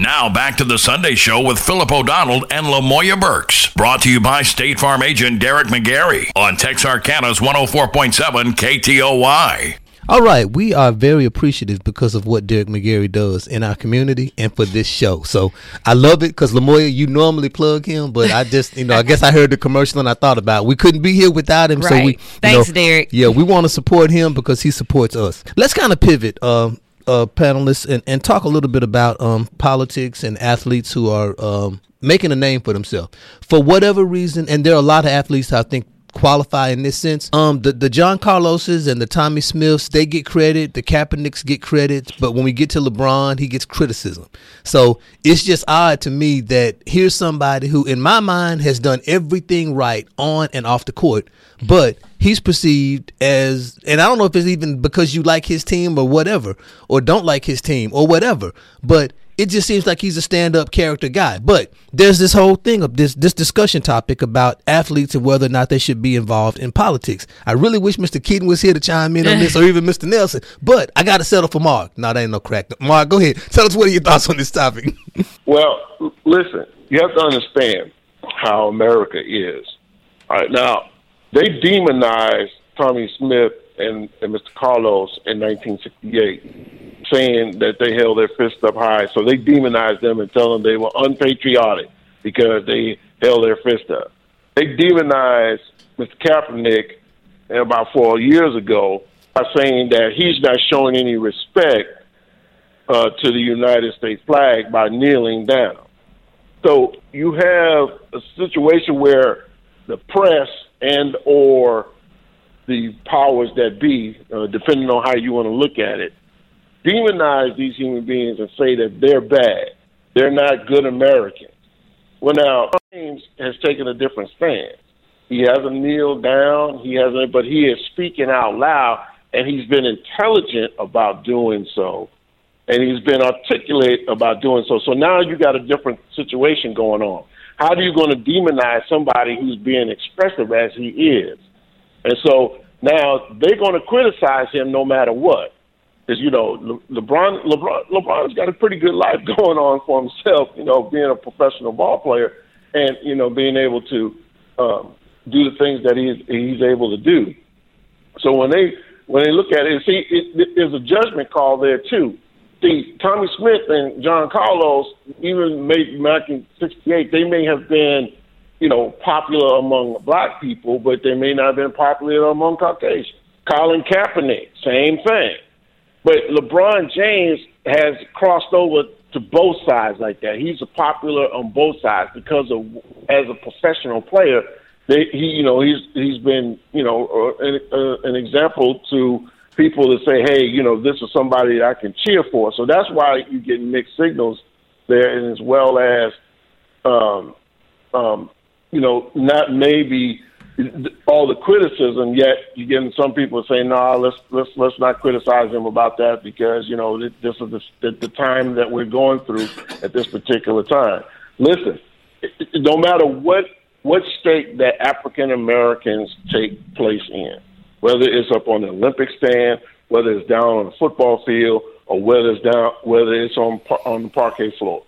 Now back to the Sunday show with Philip O'Donnell and Lamoya Burks. Brought to you by State Farm agent Derek McGarry on Texarkana's 104.7 KTOY. All right, we are very appreciative because of what Derek McGarry does in our community and for this show. So I love it because Lamoya, you normally plug him, but I just, you know, I guess I heard the commercial and I thought about it. we couldn't be here without him. Right. So we, thanks, know, Derek. Yeah, we want to support him because he supports us. Let's kind of pivot. Um, uh, panelists and, and talk a little bit about um, politics and athletes who are um, making a name for themselves for whatever reason. And there are a lot of athletes I think qualify in this sense. Um, the the John Carloses and the Tommy Smiths they get credit. The Kaepernicks get credit, but when we get to LeBron, he gets criticism. So it's just odd to me that here's somebody who, in my mind, has done everything right on and off the court, but he's perceived as, and I don't know if it's even because you like his team or whatever, or don't like his team or whatever, but it just seems like he's a stand-up character guy. But there's this whole thing of this this discussion topic about athletes and whether or not they should be involved in politics. I really wish Mr. Keaton was here to chime in on this, or even Mr. Nelson. But I got to settle for Mark. No, that ain't no crack. Mark, go ahead. Tell us what are your thoughts on this topic. well, listen, you have to understand how America is. All right, now they demonized Tommy Smith and, and Mr. Carlos in 1968, saying that they held their fists up high. So they demonized them and tell them they were unpatriotic because they held their fist up. They demonized Mr. Kaepernick about four years ago by saying that he's not showing any respect uh, to the United States flag by kneeling down. So you have a situation where the press and or the powers that be, uh, depending on how you want to look at it, demonize these human beings and say that they're bad, they're not good Americans. Well, now James has taken a different stance. He hasn't kneeled down. He hasn't, but he is speaking out loud, and he's been intelligent about doing so, and he's been articulate about doing so. So now you got a different situation going on. How are you going to demonize somebody who's being expressive as he is? And so now they're going to criticize him no matter what. Because, you know, Le- LeBron, LeBron, LeBron's got a pretty good life going on for himself, you know, being a professional ball player and, you know, being able to um, do the things that he's, he's able to do. So when they when they look at it, see, it, it, there's a judgment call there too. See, Tommy Smith and John Carlos, even maybe back in '68, they may have been you know, popular among black people, but they may not have been popular among Caucasians. Colin Kaepernick, same thing. But LeBron James has crossed over to both sides like that. He's popular on both sides because of as a professional player, they, he you know he's he's been you know an, uh, an example to people to say, hey, you know, this is somebody that I can cheer for. So that's why you get mixed signals there, and as well as um, um, you know, not maybe all the criticism. Yet you're getting some people saying, "No, nah, let's let's let's not criticize him about that because you know this is the, the, the time that we're going through at this particular time." Listen, it, it, no matter what what state that African Americans take place in, whether it's up on the Olympic stand, whether it's down on the football field, or whether it's down whether it's on on the parquet floor,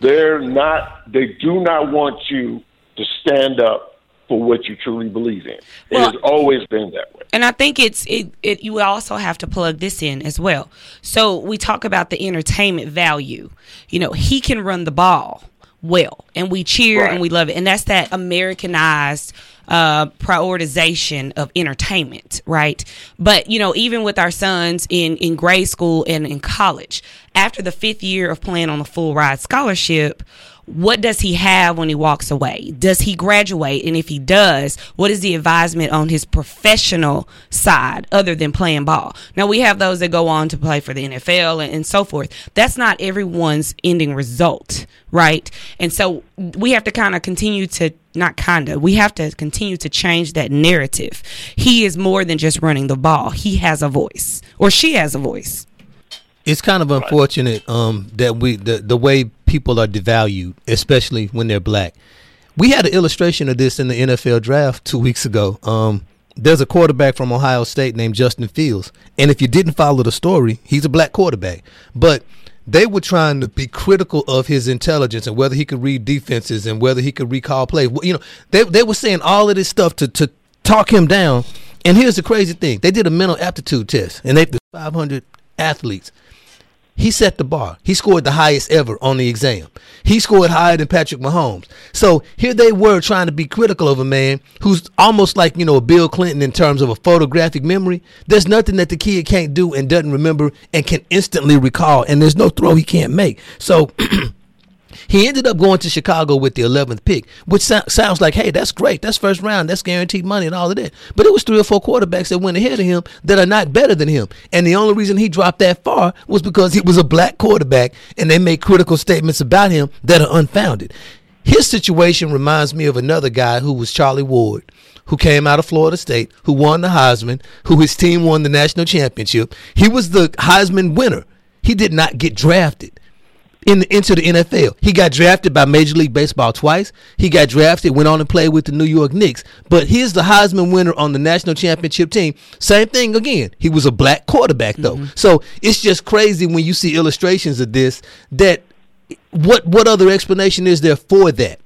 they're not. They do not want you to stand up for what you truly believe in. Well, it has always been that way. And I think it's it, it you also have to plug this in as well. So we talk about the entertainment value. You know, he can run the ball well and we cheer right. and we love it. And that's that Americanized uh, prioritization of entertainment, right? But you know, even with our sons in in grade school and in college, after the fifth year of playing on a full ride scholarship, what does he have when he walks away? Does he graduate? And if he does, what is the advisement on his professional side other than playing ball? Now, we have those that go on to play for the NFL and, and so forth. That's not everyone's ending result, right? And so we have to kind of continue to not kind of we have to continue to change that narrative he is more than just running the ball he has a voice or she has a voice it's kind of unfortunate um, that we the the way people are devalued, especially when they're black. We had an illustration of this in the NFL draft two weeks ago. Um, there's a quarterback from Ohio State named Justin Fields, and if you didn't follow the story, he's a black quarterback. But they were trying to be critical of his intelligence and whether he could read defenses and whether he could recall plays. You know, they they were saying all of this stuff to to talk him down. And here's the crazy thing: they did a mental aptitude test, and they 500 athletes. He set the bar. He scored the highest ever on the exam. He scored higher than Patrick Mahomes. So here they were trying to be critical of a man who's almost like, you know, Bill Clinton in terms of a photographic memory. There's nothing that the kid can't do and doesn't remember and can instantly recall. And there's no throw he can't make. So He ended up going to Chicago with the 11th pick, which so- sounds like, hey, that's great. That's first round. That's guaranteed money and all of that. But it was three or four quarterbacks that went ahead of him that are not better than him. And the only reason he dropped that far was because he was a black quarterback and they made critical statements about him that are unfounded. His situation reminds me of another guy who was Charlie Ward, who came out of Florida State, who won the Heisman, who his team won the national championship. He was the Heisman winner. He did not get drafted in into the NFL. He got drafted by Major League Baseball twice. He got drafted, went on and played with the New York Knicks. But he's the Heisman winner on the national championship team. Same thing again. He was a black quarterback though. Mm-hmm. So it's just crazy when you see illustrations of this that what what other explanation is there for that?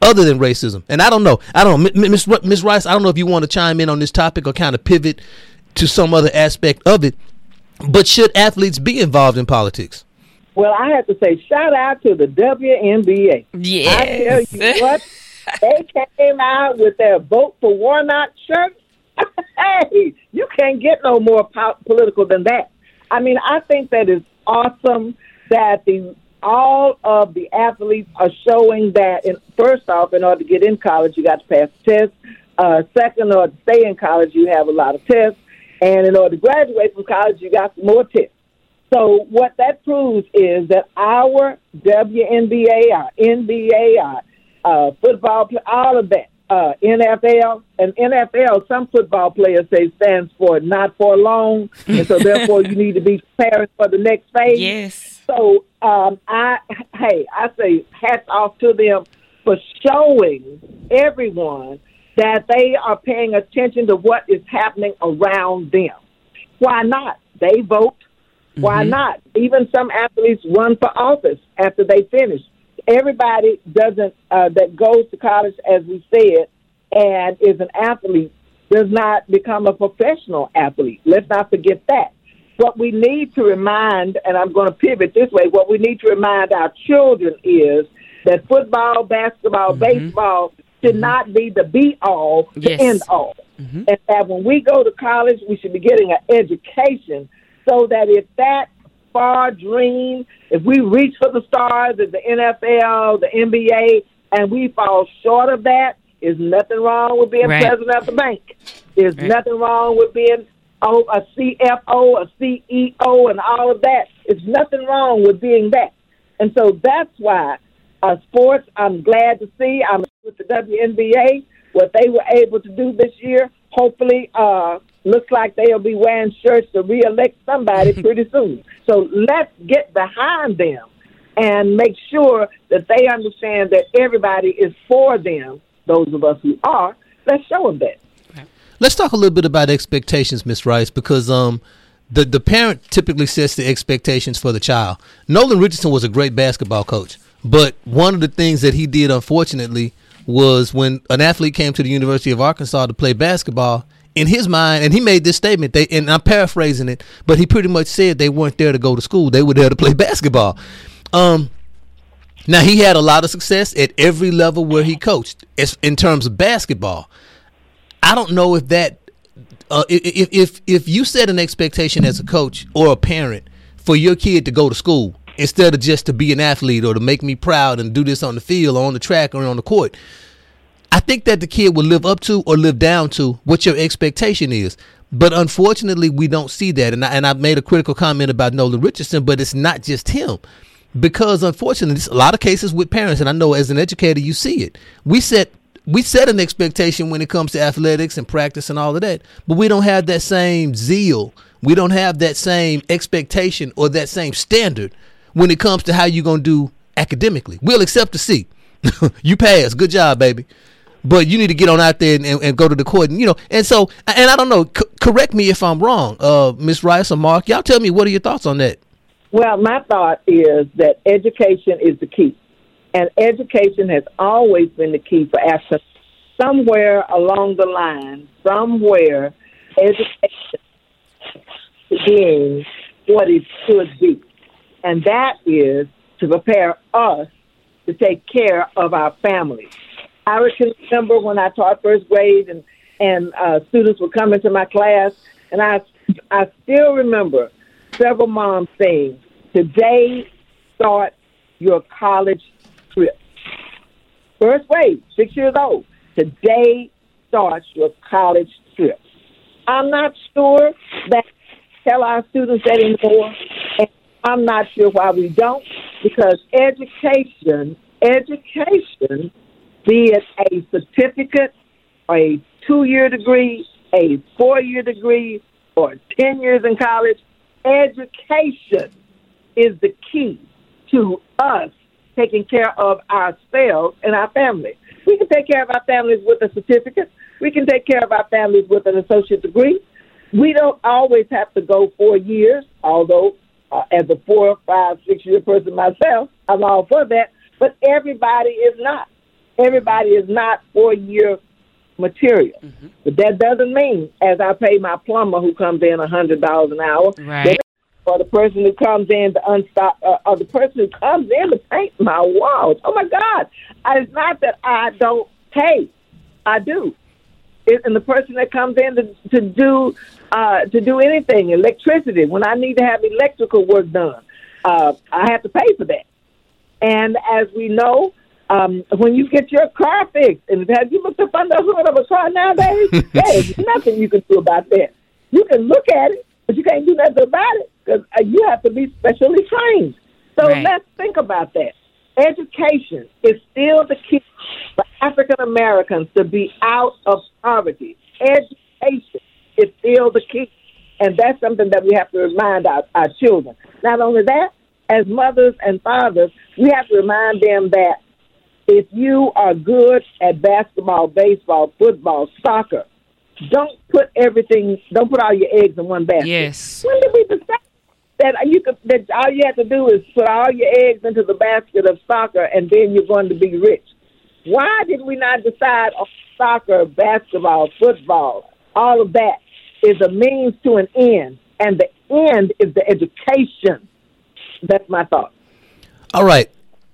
Other than racism, and I don't know. I don't know, Miss Miss Rice. I don't know if you want to chime in on this topic or kind of pivot to some other aspect of it. But should athletes be involved in politics? Well, I have to say, shout out to the WNBA. Yes. I tell you what, they came out with their vote for Warnock shirts. hey, you can't get no more po- political than that. I mean, I think that is awesome that the all of the athletes are showing that. In, first off, in order to get in college, you got to pass the test. Uh, second, in order to stay in college, you have a lot of tests. And in order to graduate from college, you got more tests. So what that proves is that our WNBA, our NBA, our uh, football, all of that, uh, NFL, and NFL, some football players say stands for not for long, and so therefore you need to be preparing for the next phase. Yes. So um, I, hey, I say hats off to them for showing everyone that they are paying attention to what is happening around them. Why not? They vote why mm-hmm. not? Even some athletes run for office after they finish. Everybody doesn't uh, that goes to college, as we said, and is an athlete does not become a professional athlete. Let's not forget that. What we need to remind, and I'm going to pivot this way, what we need to remind our children is that football, basketball, mm-hmm. baseball should mm-hmm. not be the be all to yes. end all. Mm-hmm. And that when we go to college, we should be getting an education so that if that far dream, if we reach for the stars at the NFL, the NBA, and we fall short of that, is nothing wrong with being right. president of the bank. There's right. nothing wrong with being oh, a CFO, a CEO, and all of that. There's nothing wrong with being that. And so that's why uh, sports, I'm glad to see. I'm with the WNBA, what they were able to do this year. Hopefully, uh, looks like they'll be wearing shirts to reelect somebody pretty soon. So let's get behind them and make sure that they understand that everybody is for them. Those of us who are, let's show them that. Let's talk a little bit about expectations, Miss Rice, because um, the the parent typically sets the expectations for the child. Nolan Richardson was a great basketball coach, but one of the things that he did, unfortunately, was when an athlete came to the University of Arkansas to play basketball, in his mind, and he made this statement. They and I'm paraphrasing it, but he pretty much said they weren't there to go to school; they were there to play basketball. Um, now he had a lot of success at every level where he coached, as, in terms of basketball. I don't know if that, uh, if if if you set an expectation as a coach or a parent for your kid to go to school instead of just to be an athlete or to make me proud and do this on the field or on the track or on the court I think that the kid will live up to or live down to what your expectation is. But unfortunately, we don't see that. And I, and I made a critical comment about Nolan Richardson, but it's not just him. Because unfortunately, there's a lot of cases with parents, and I know as an educator, you see it. We set we set an expectation when it comes to athletics and practice and all of that, but we don't have that same zeal. We don't have that same expectation or that same standard when it comes to how you're gonna do academically. We'll accept a C. you pass. Good job, baby but you need to get on out there and, and, and, go to the court and you know and so and i don't know c- correct me if i'm wrong uh miss rice or mark y'all tell me what are your thoughts on that Well, my thought is that education is the key. And education has always been the key for Africa. Somewhere along the line, somewhere, education being what it should be. And that is to prepare us to take care of our families. I remember when I taught first grade and, and uh, students would come into my class, and I, I still remember several moms saying, Today start your college trip. First grade, six years old. Today starts your college trip. I'm not sure that tell our students that anymore. And I'm not sure why we don't, because education, education, be it a certificate, a two year degree, a four year degree, or 10 years in college, education is the key to us taking care of ourselves and our families. We can take care of our families with a certificate. We can take care of our families with an associate degree. We don't always have to go four years, although uh, as a four, five, six year person myself, I'm all for that. But everybody is not. Everybody is not four year material. Mm-hmm. But that doesn't mean, as I pay my plumber who comes in a hundred dollars an hour, right. or the person who comes in to unstop, uh, or the person who comes in to paint my walls. Oh my God! It's not that I don't pay. I do and the person that comes in to, to do uh, to do anything, electricity. When I need to have electrical work done, uh, I have to pay for that. And as we know, um, when you get your car fixed, and have you looked up under the hood of a car nowadays? There's nothing you can do about that. You can look at it, but you can't do nothing about it because uh, you have to be specially trained. So right. let's think about that. Education is still the key for African Americans to be out of poverty. Education is still the key. And that's something that we have to remind our, our children. Not only that, as mothers and fathers, we have to remind them that if you are good at basketball, baseball, football, soccer, don't put everything, don't put all your eggs in one basket. Yes. When did we decide that you could that all you have to do is put all your eggs into the basket of soccer and then you're going to be rich. Why did we not decide on soccer, basketball, football, all of that is a means to an end, and the end is the education. That's my thought. All right.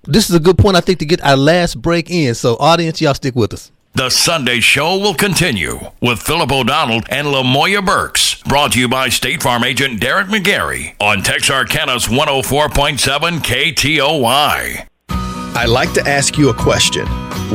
This is a good point, I think, to get our last break in. So, audience, y'all stick with us. The Sunday Show will continue with Philip O'Donnell and Lamoya Burks. Brought to you by State Farm agent Derek McGarry on Texarkana's 104.7 KTOY. I'd like to ask you a question.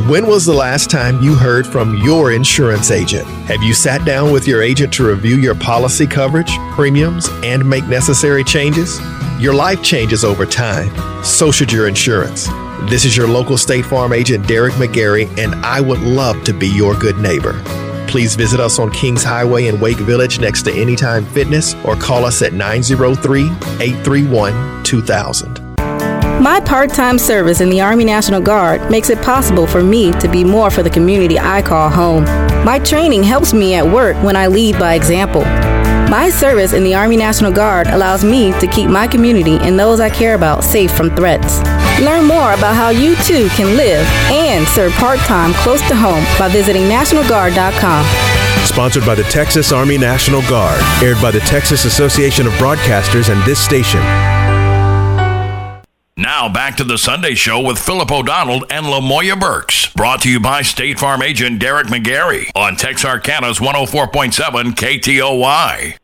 When was the last time you heard from your insurance agent? Have you sat down with your agent to review your policy coverage, premiums, and make necessary changes? Your life changes over time. So should your insurance. This is your local State Farm agent, Derek McGarry, and I would love to be your good neighbor. Please visit us on Kings Highway in Wake Village next to Anytime Fitness or call us at 903 831 2000. My part time service in the Army National Guard makes it possible for me to be more for the community I call home. My training helps me at work when I lead by example. My service in the Army National Guard allows me to keep my community and those I care about safe from threats. Learn more about how you too can live and serve part time close to home by visiting NationalGuard.com. Sponsored by the Texas Army National Guard, aired by the Texas Association of Broadcasters and this station. Now back to the Sunday Show with Philip O'Donnell and Lamoya Burks. Brought to you by State Farm agent Derek McGarry on Texarkana's 104.7 KTOY.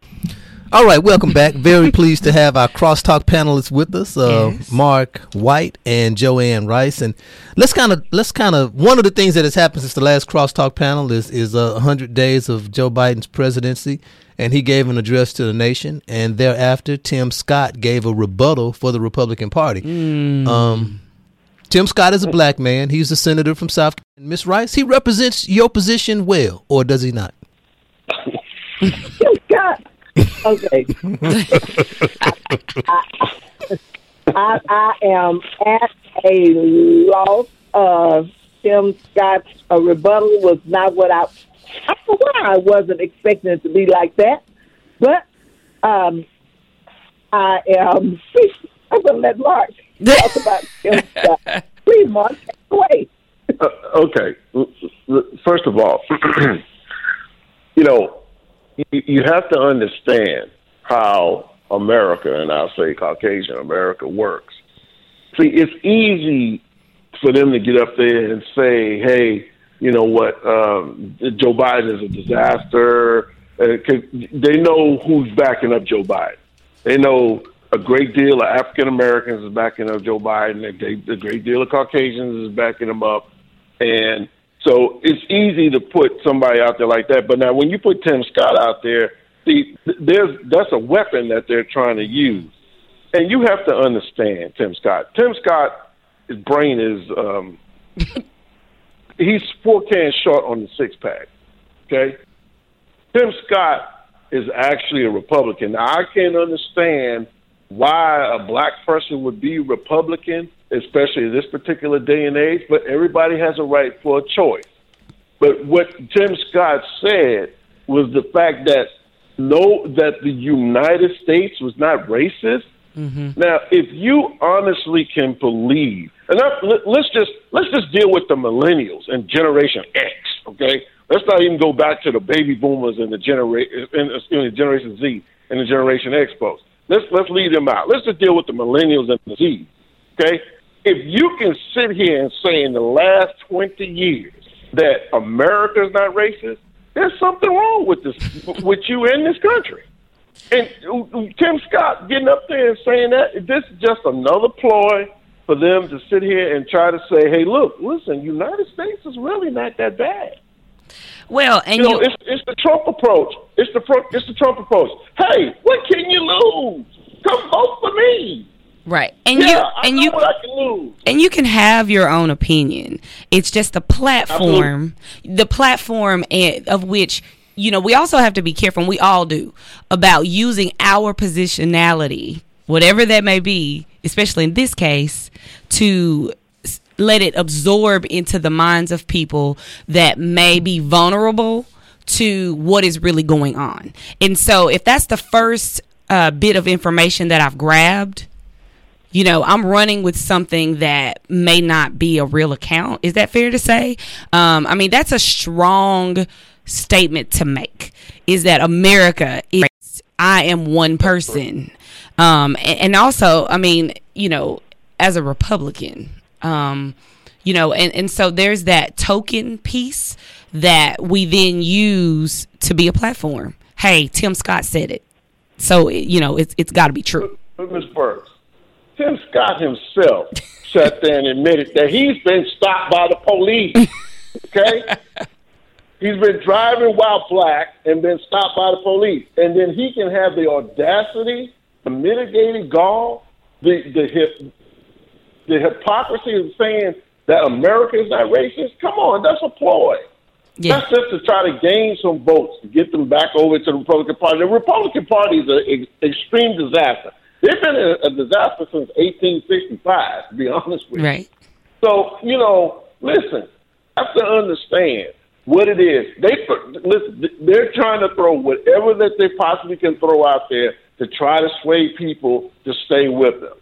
All right, welcome back. Very pleased to have our crosstalk panelists with us, uh, yes. Mark White and Joanne Rice. And let's kind of let's kind of one of the things that has happened since the last crosstalk panel is is uh, 100 days of Joe Biden's presidency, and he gave an address to the nation. And thereafter, Tim Scott gave a rebuttal for the Republican Party. Mm. Um, Tim Scott is a black man. He's a senator from South. Miss Rice, he represents your position well, or does he not? Tim Scott okay. I, I, I, am at a loss. Uh, Tim Scott's uh, rebuttal was not what I. I don't know why I wasn't expecting it to be like that, but um, I am. I'm going to let Mark talk about Tim Scott. Please, Mark, take away. Uh, okay. First of all, you know, you, you have to understand how America, and I'll say Caucasian America, works. See, it's easy for them to get up there and say, hey, you know what, um, Joe Biden is a disaster. Uh, they know who's backing up Joe Biden. They know a great deal of African Americans is backing up Joe Biden. A, a great deal of Caucasians is backing him up. And so it's easy to put somebody out there like that. But now, when you put Tim Scott out there, see, there's that's a weapon that they're trying to use, and you have to understand Tim Scott. Tim Scott, his brain is um, he's four cans short on the six pack. Okay, Tim Scott is actually a Republican. Now I can't understand why a black person would be Republican especially in this particular day and age, but everybody has a right for a choice. But what Tim Scott said was the fact that no, that the United States was not racist. Mm-hmm. Now, if you honestly can believe, and let's just let's just deal with the millennials and Generation X, okay? Let's not even go back to the baby boomers and the generation and uh, Generation Z and the Generation X folks. Let's let's leave them out. Let's just deal with the millennials and the Z, okay? if you can sit here and say in the last 20 years that America is not racist, there's something wrong with this, with you in this country. And uh, Tim Scott getting up there and saying that, this is just another ploy for them to sit here and try to say, hey, look, listen, United States is really not that bad. Well, and you know, you... it's, it's the Trump approach. It's the it's the Trump approach. Hey, what can you lose? Come vote for me. Right. And yeah, you and you and you can have your own opinion. It's just the platform, Absolutely. the platform eh, of which you know, we also have to be careful, and we all do, about using our positionality, whatever that may be, especially in this case, to let it absorb into the minds of people that may be vulnerable to what is really going on. And so, if that's the first uh, bit of information that I've grabbed, you know, I'm running with something that may not be a real account. Is that fair to say? Um, I mean, that's a strong statement to make. Is that America is I am one person. Um, and, also, I mean, you know, as a Republican, um, you know, and, and so there's that token piece that we then use to be a platform. Hey, Tim Scott said it. So, you know, it's, it's got to be true. Ms. Burks, Tim Scott himself sat there and admitted that he's been stopped by the police. Okay? he's been driving while black and been stopped by the police. And then he can have the audacity, the mitigated gall, the the hip, the hypocrisy of saying that America is not racist. Come on, that's a ploy. Yeah. That's just to try to gain some votes to get them back over to the Republican Party. The Republican Party is an extreme disaster. They've been a, a disaster since 1865, to be honest with you. Right. So, you know, listen, I have to understand what it is. They listen, they're trying to throw whatever that they possibly can throw out there to try to sway people to stay with them.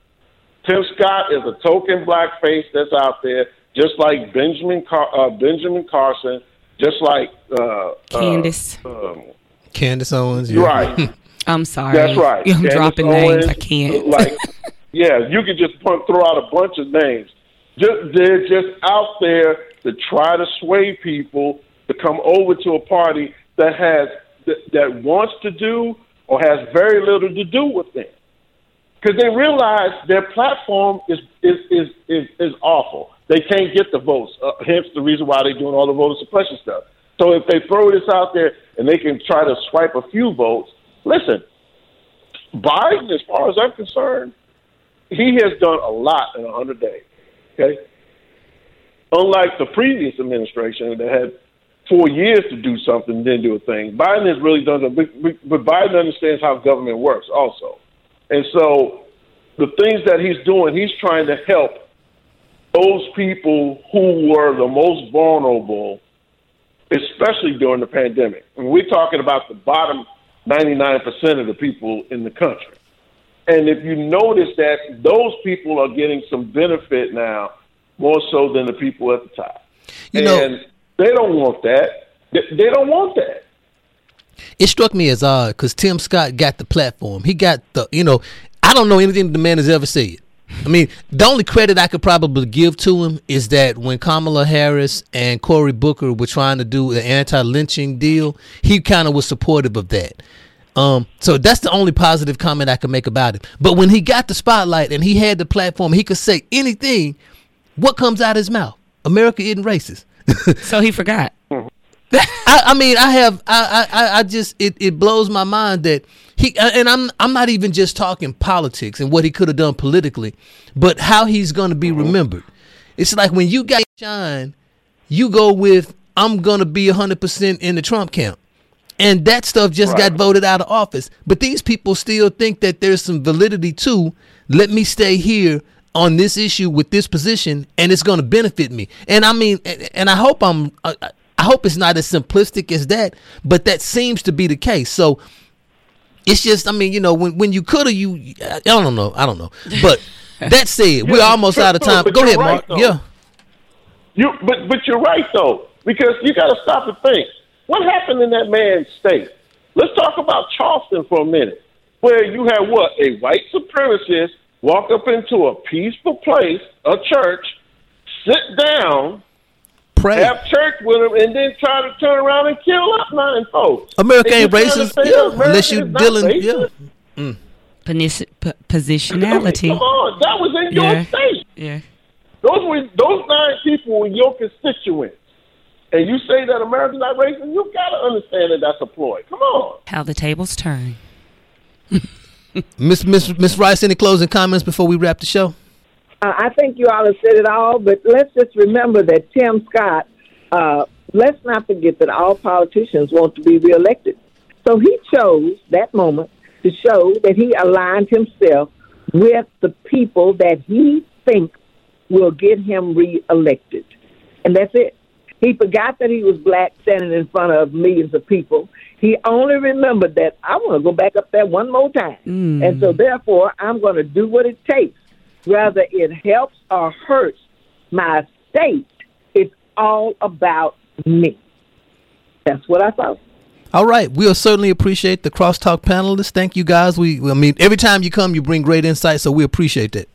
Tim Scott is a token black face that's out there, just like Benjamin Car- uh, Benjamin Carson, just like uh, Candace, uh, um, Candace Owens. Yeah. Right. I'm sorry. That's right. I'm Candace dropping Owens, names. I can't. Like, yeah, you could just throw out a bunch of names. Just they're just out there to try to sway people to come over to a party that has that, that wants to do or has very little to do with them, because they realize their platform is is is is, is awful. They can't get the votes. Uh, hence the reason why they're doing all the voter suppression stuff. So if they throw this out there and they can try to swipe a few votes, Listen, Biden, as far as I'm concerned, he has done a lot in 100 days. Okay? Unlike the previous administration that had four years to do something then do a thing, Biden has really done something. But Biden understands how government works also. And so the things that he's doing, he's trying to help those people who were the most vulnerable, especially during the pandemic. And we're talking about the bottom 99% of the people in the country. And if you notice that those people are getting some benefit now, more so than the people at the top. You know- and they don't want that. They, don't want that. it struck me as odd because Tim Scott got the platform. He got the, you know, I don't know anything the man has ever said. I mean, the only credit I could probably give to him is that when Kamala Harris and Cory Booker were trying to do the anti-lynching deal, he kind of was supportive of that. Um, so that's the only positive comment I can make about it. But when he got the spotlight and he had the platform, he could say anything. What comes out of his mouth? America isn't racist. So he forgot. I, I mean, I have, I, I, I just, it, it blows my mind that he, uh, and I'm, I'm not even just talking politics and what he could have done politically, but how he's going to be remembered. It's like when you got shine, you go with, I'm going to be 100% in the Trump camp. And that stuff just got voted out of office. But these people still think that there's some validity to, let me stay here on this issue with this position and it's going to benefit me. And I mean, and and I hope I'm, I, I hope it's not as simplistic as that, but that seems to be the case. So it's just, I mean, you know, when, when you could have, you, I don't know, I don't know. But that said, we're almost out of time. Go ahead, right, Mark. though. Yeah. You, but but you're right though, because you got to stop and think. What happened in that man's state? Let's talk about Charleston for a minute, where you had what a white supremacist walk up into a peaceful place, a church, sit down, Pray. have church with them, and then try to turn around and kill up nine folks. America ain't you're trying to racist. Yeah. America Unless you is not dealing, racist? yeah. Ponis- p- positionality. Come on, that was in your Yeah. state. Yeah. Those were those nine people were your constituents. And you say that America's not racist, you gotta understand that that's a ploy. Come on. How the tables turn. Miss Miss Miss Rice, any closing comments before we wrap the show? Uh, I think you all have said it all, but let's just remember that Tim Scott, uh, let's not forget that all politicians want to be reelected. So he chose that moment to show that he aligned himself with the people that he thinks will get him reelected. And that's it. He forgot that he was black standing in front of millions of people. He only remembered that I want to go back up there one more time. Mm. And so, therefore, I'm going to do what it takes. Whether it helps or hurts my state, it's all about me. That's what I thought. All right, we'll certainly appreciate the crosstalk panelists. Thank you guys. We, I mean, every time you come, you bring great insight, so we appreciate that.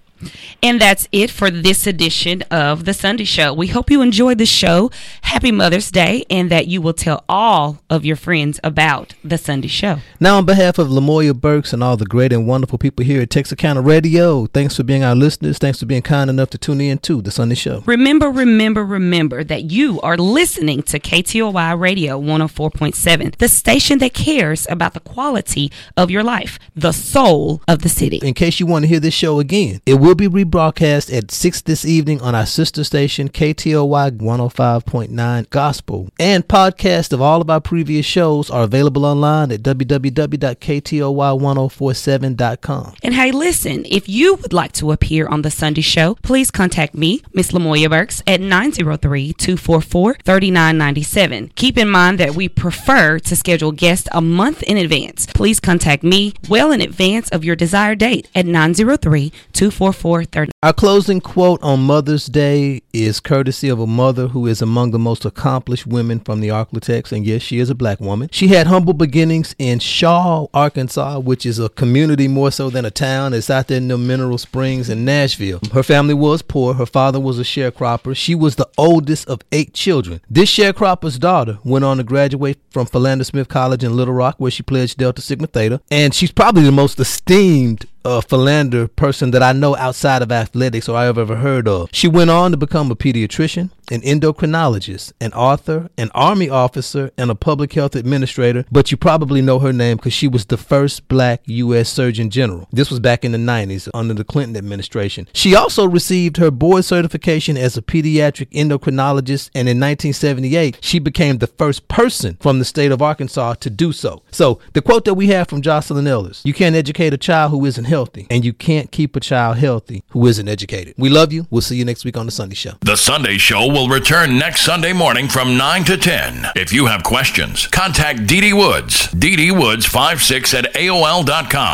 And that's it for this edition of The Sunday Show. We hope you enjoyed the show. Happy Mother's Day, and that you will tell all of your friends about The Sunday Show. Now, on behalf of Lamoya Burks and all the great and wonderful people here at Texarkana Radio, thanks for being our listeners. Thanks for being kind enough to tune in to the Sunday Show. Remember, remember, remember that you are listening to KTOY Radio 104.7, the station that cares about the quality of your life, the soul of the city. In case you want to hear this show again, it will be rebroadcast at 6 this evening on our sister station, KTOY 105.9 Gospel. And podcasts of all of our previous shows are available online at www.ktoy1047.com. And hey, listen, if you would like to appear on The Sunday Show, please contact me, Miss Lamoya Burks, at 903 244 3997. Keep in mind that we prefer to schedule guests a month in advance. Please contact me well in advance of your desired date at 903 244 3997. Our closing quote on Mother's Day is courtesy of a mother who is among the most accomplished women from the Arklatex, and yes, she is a black woman. She had humble beginnings in Schaal, Arkansas, which is a community more so than a town. It's out there in the Mineral Springs in Nashville. Her family was poor. Her father was a sharecropper. She was the oldest of eight children. This sharecropper's daughter went on to graduate from Philander Smith College in Little Rock, where she pledged Delta Sigma Theta, and she's probably the most esteemed uh, philander person that I know outside of athletics or I've ever heard of. She went on to become a pediatrician, an endocrinologist, an author, an army officer, and a public health administrator. But you probably know her name because she was the first black U.S. Surgeon General. This was back in the 90s under the Clinton administration. She also received her board certification as a pediatric endocrinologist, and in 1978, she became the first person from the state of Arkansas to do so. So, the quote that we have from Joycelyn Elders You can't educate a child who isn't healthy, and you can't keep a child healthy who isn't educated. We love you. We'll see you next week on The Sunday Show. The Sunday Show will return next Sunday morning from 9 to 10. If you have questions, contact Dee Dee Woods, Dee Dee Woods 56 at AOL.com.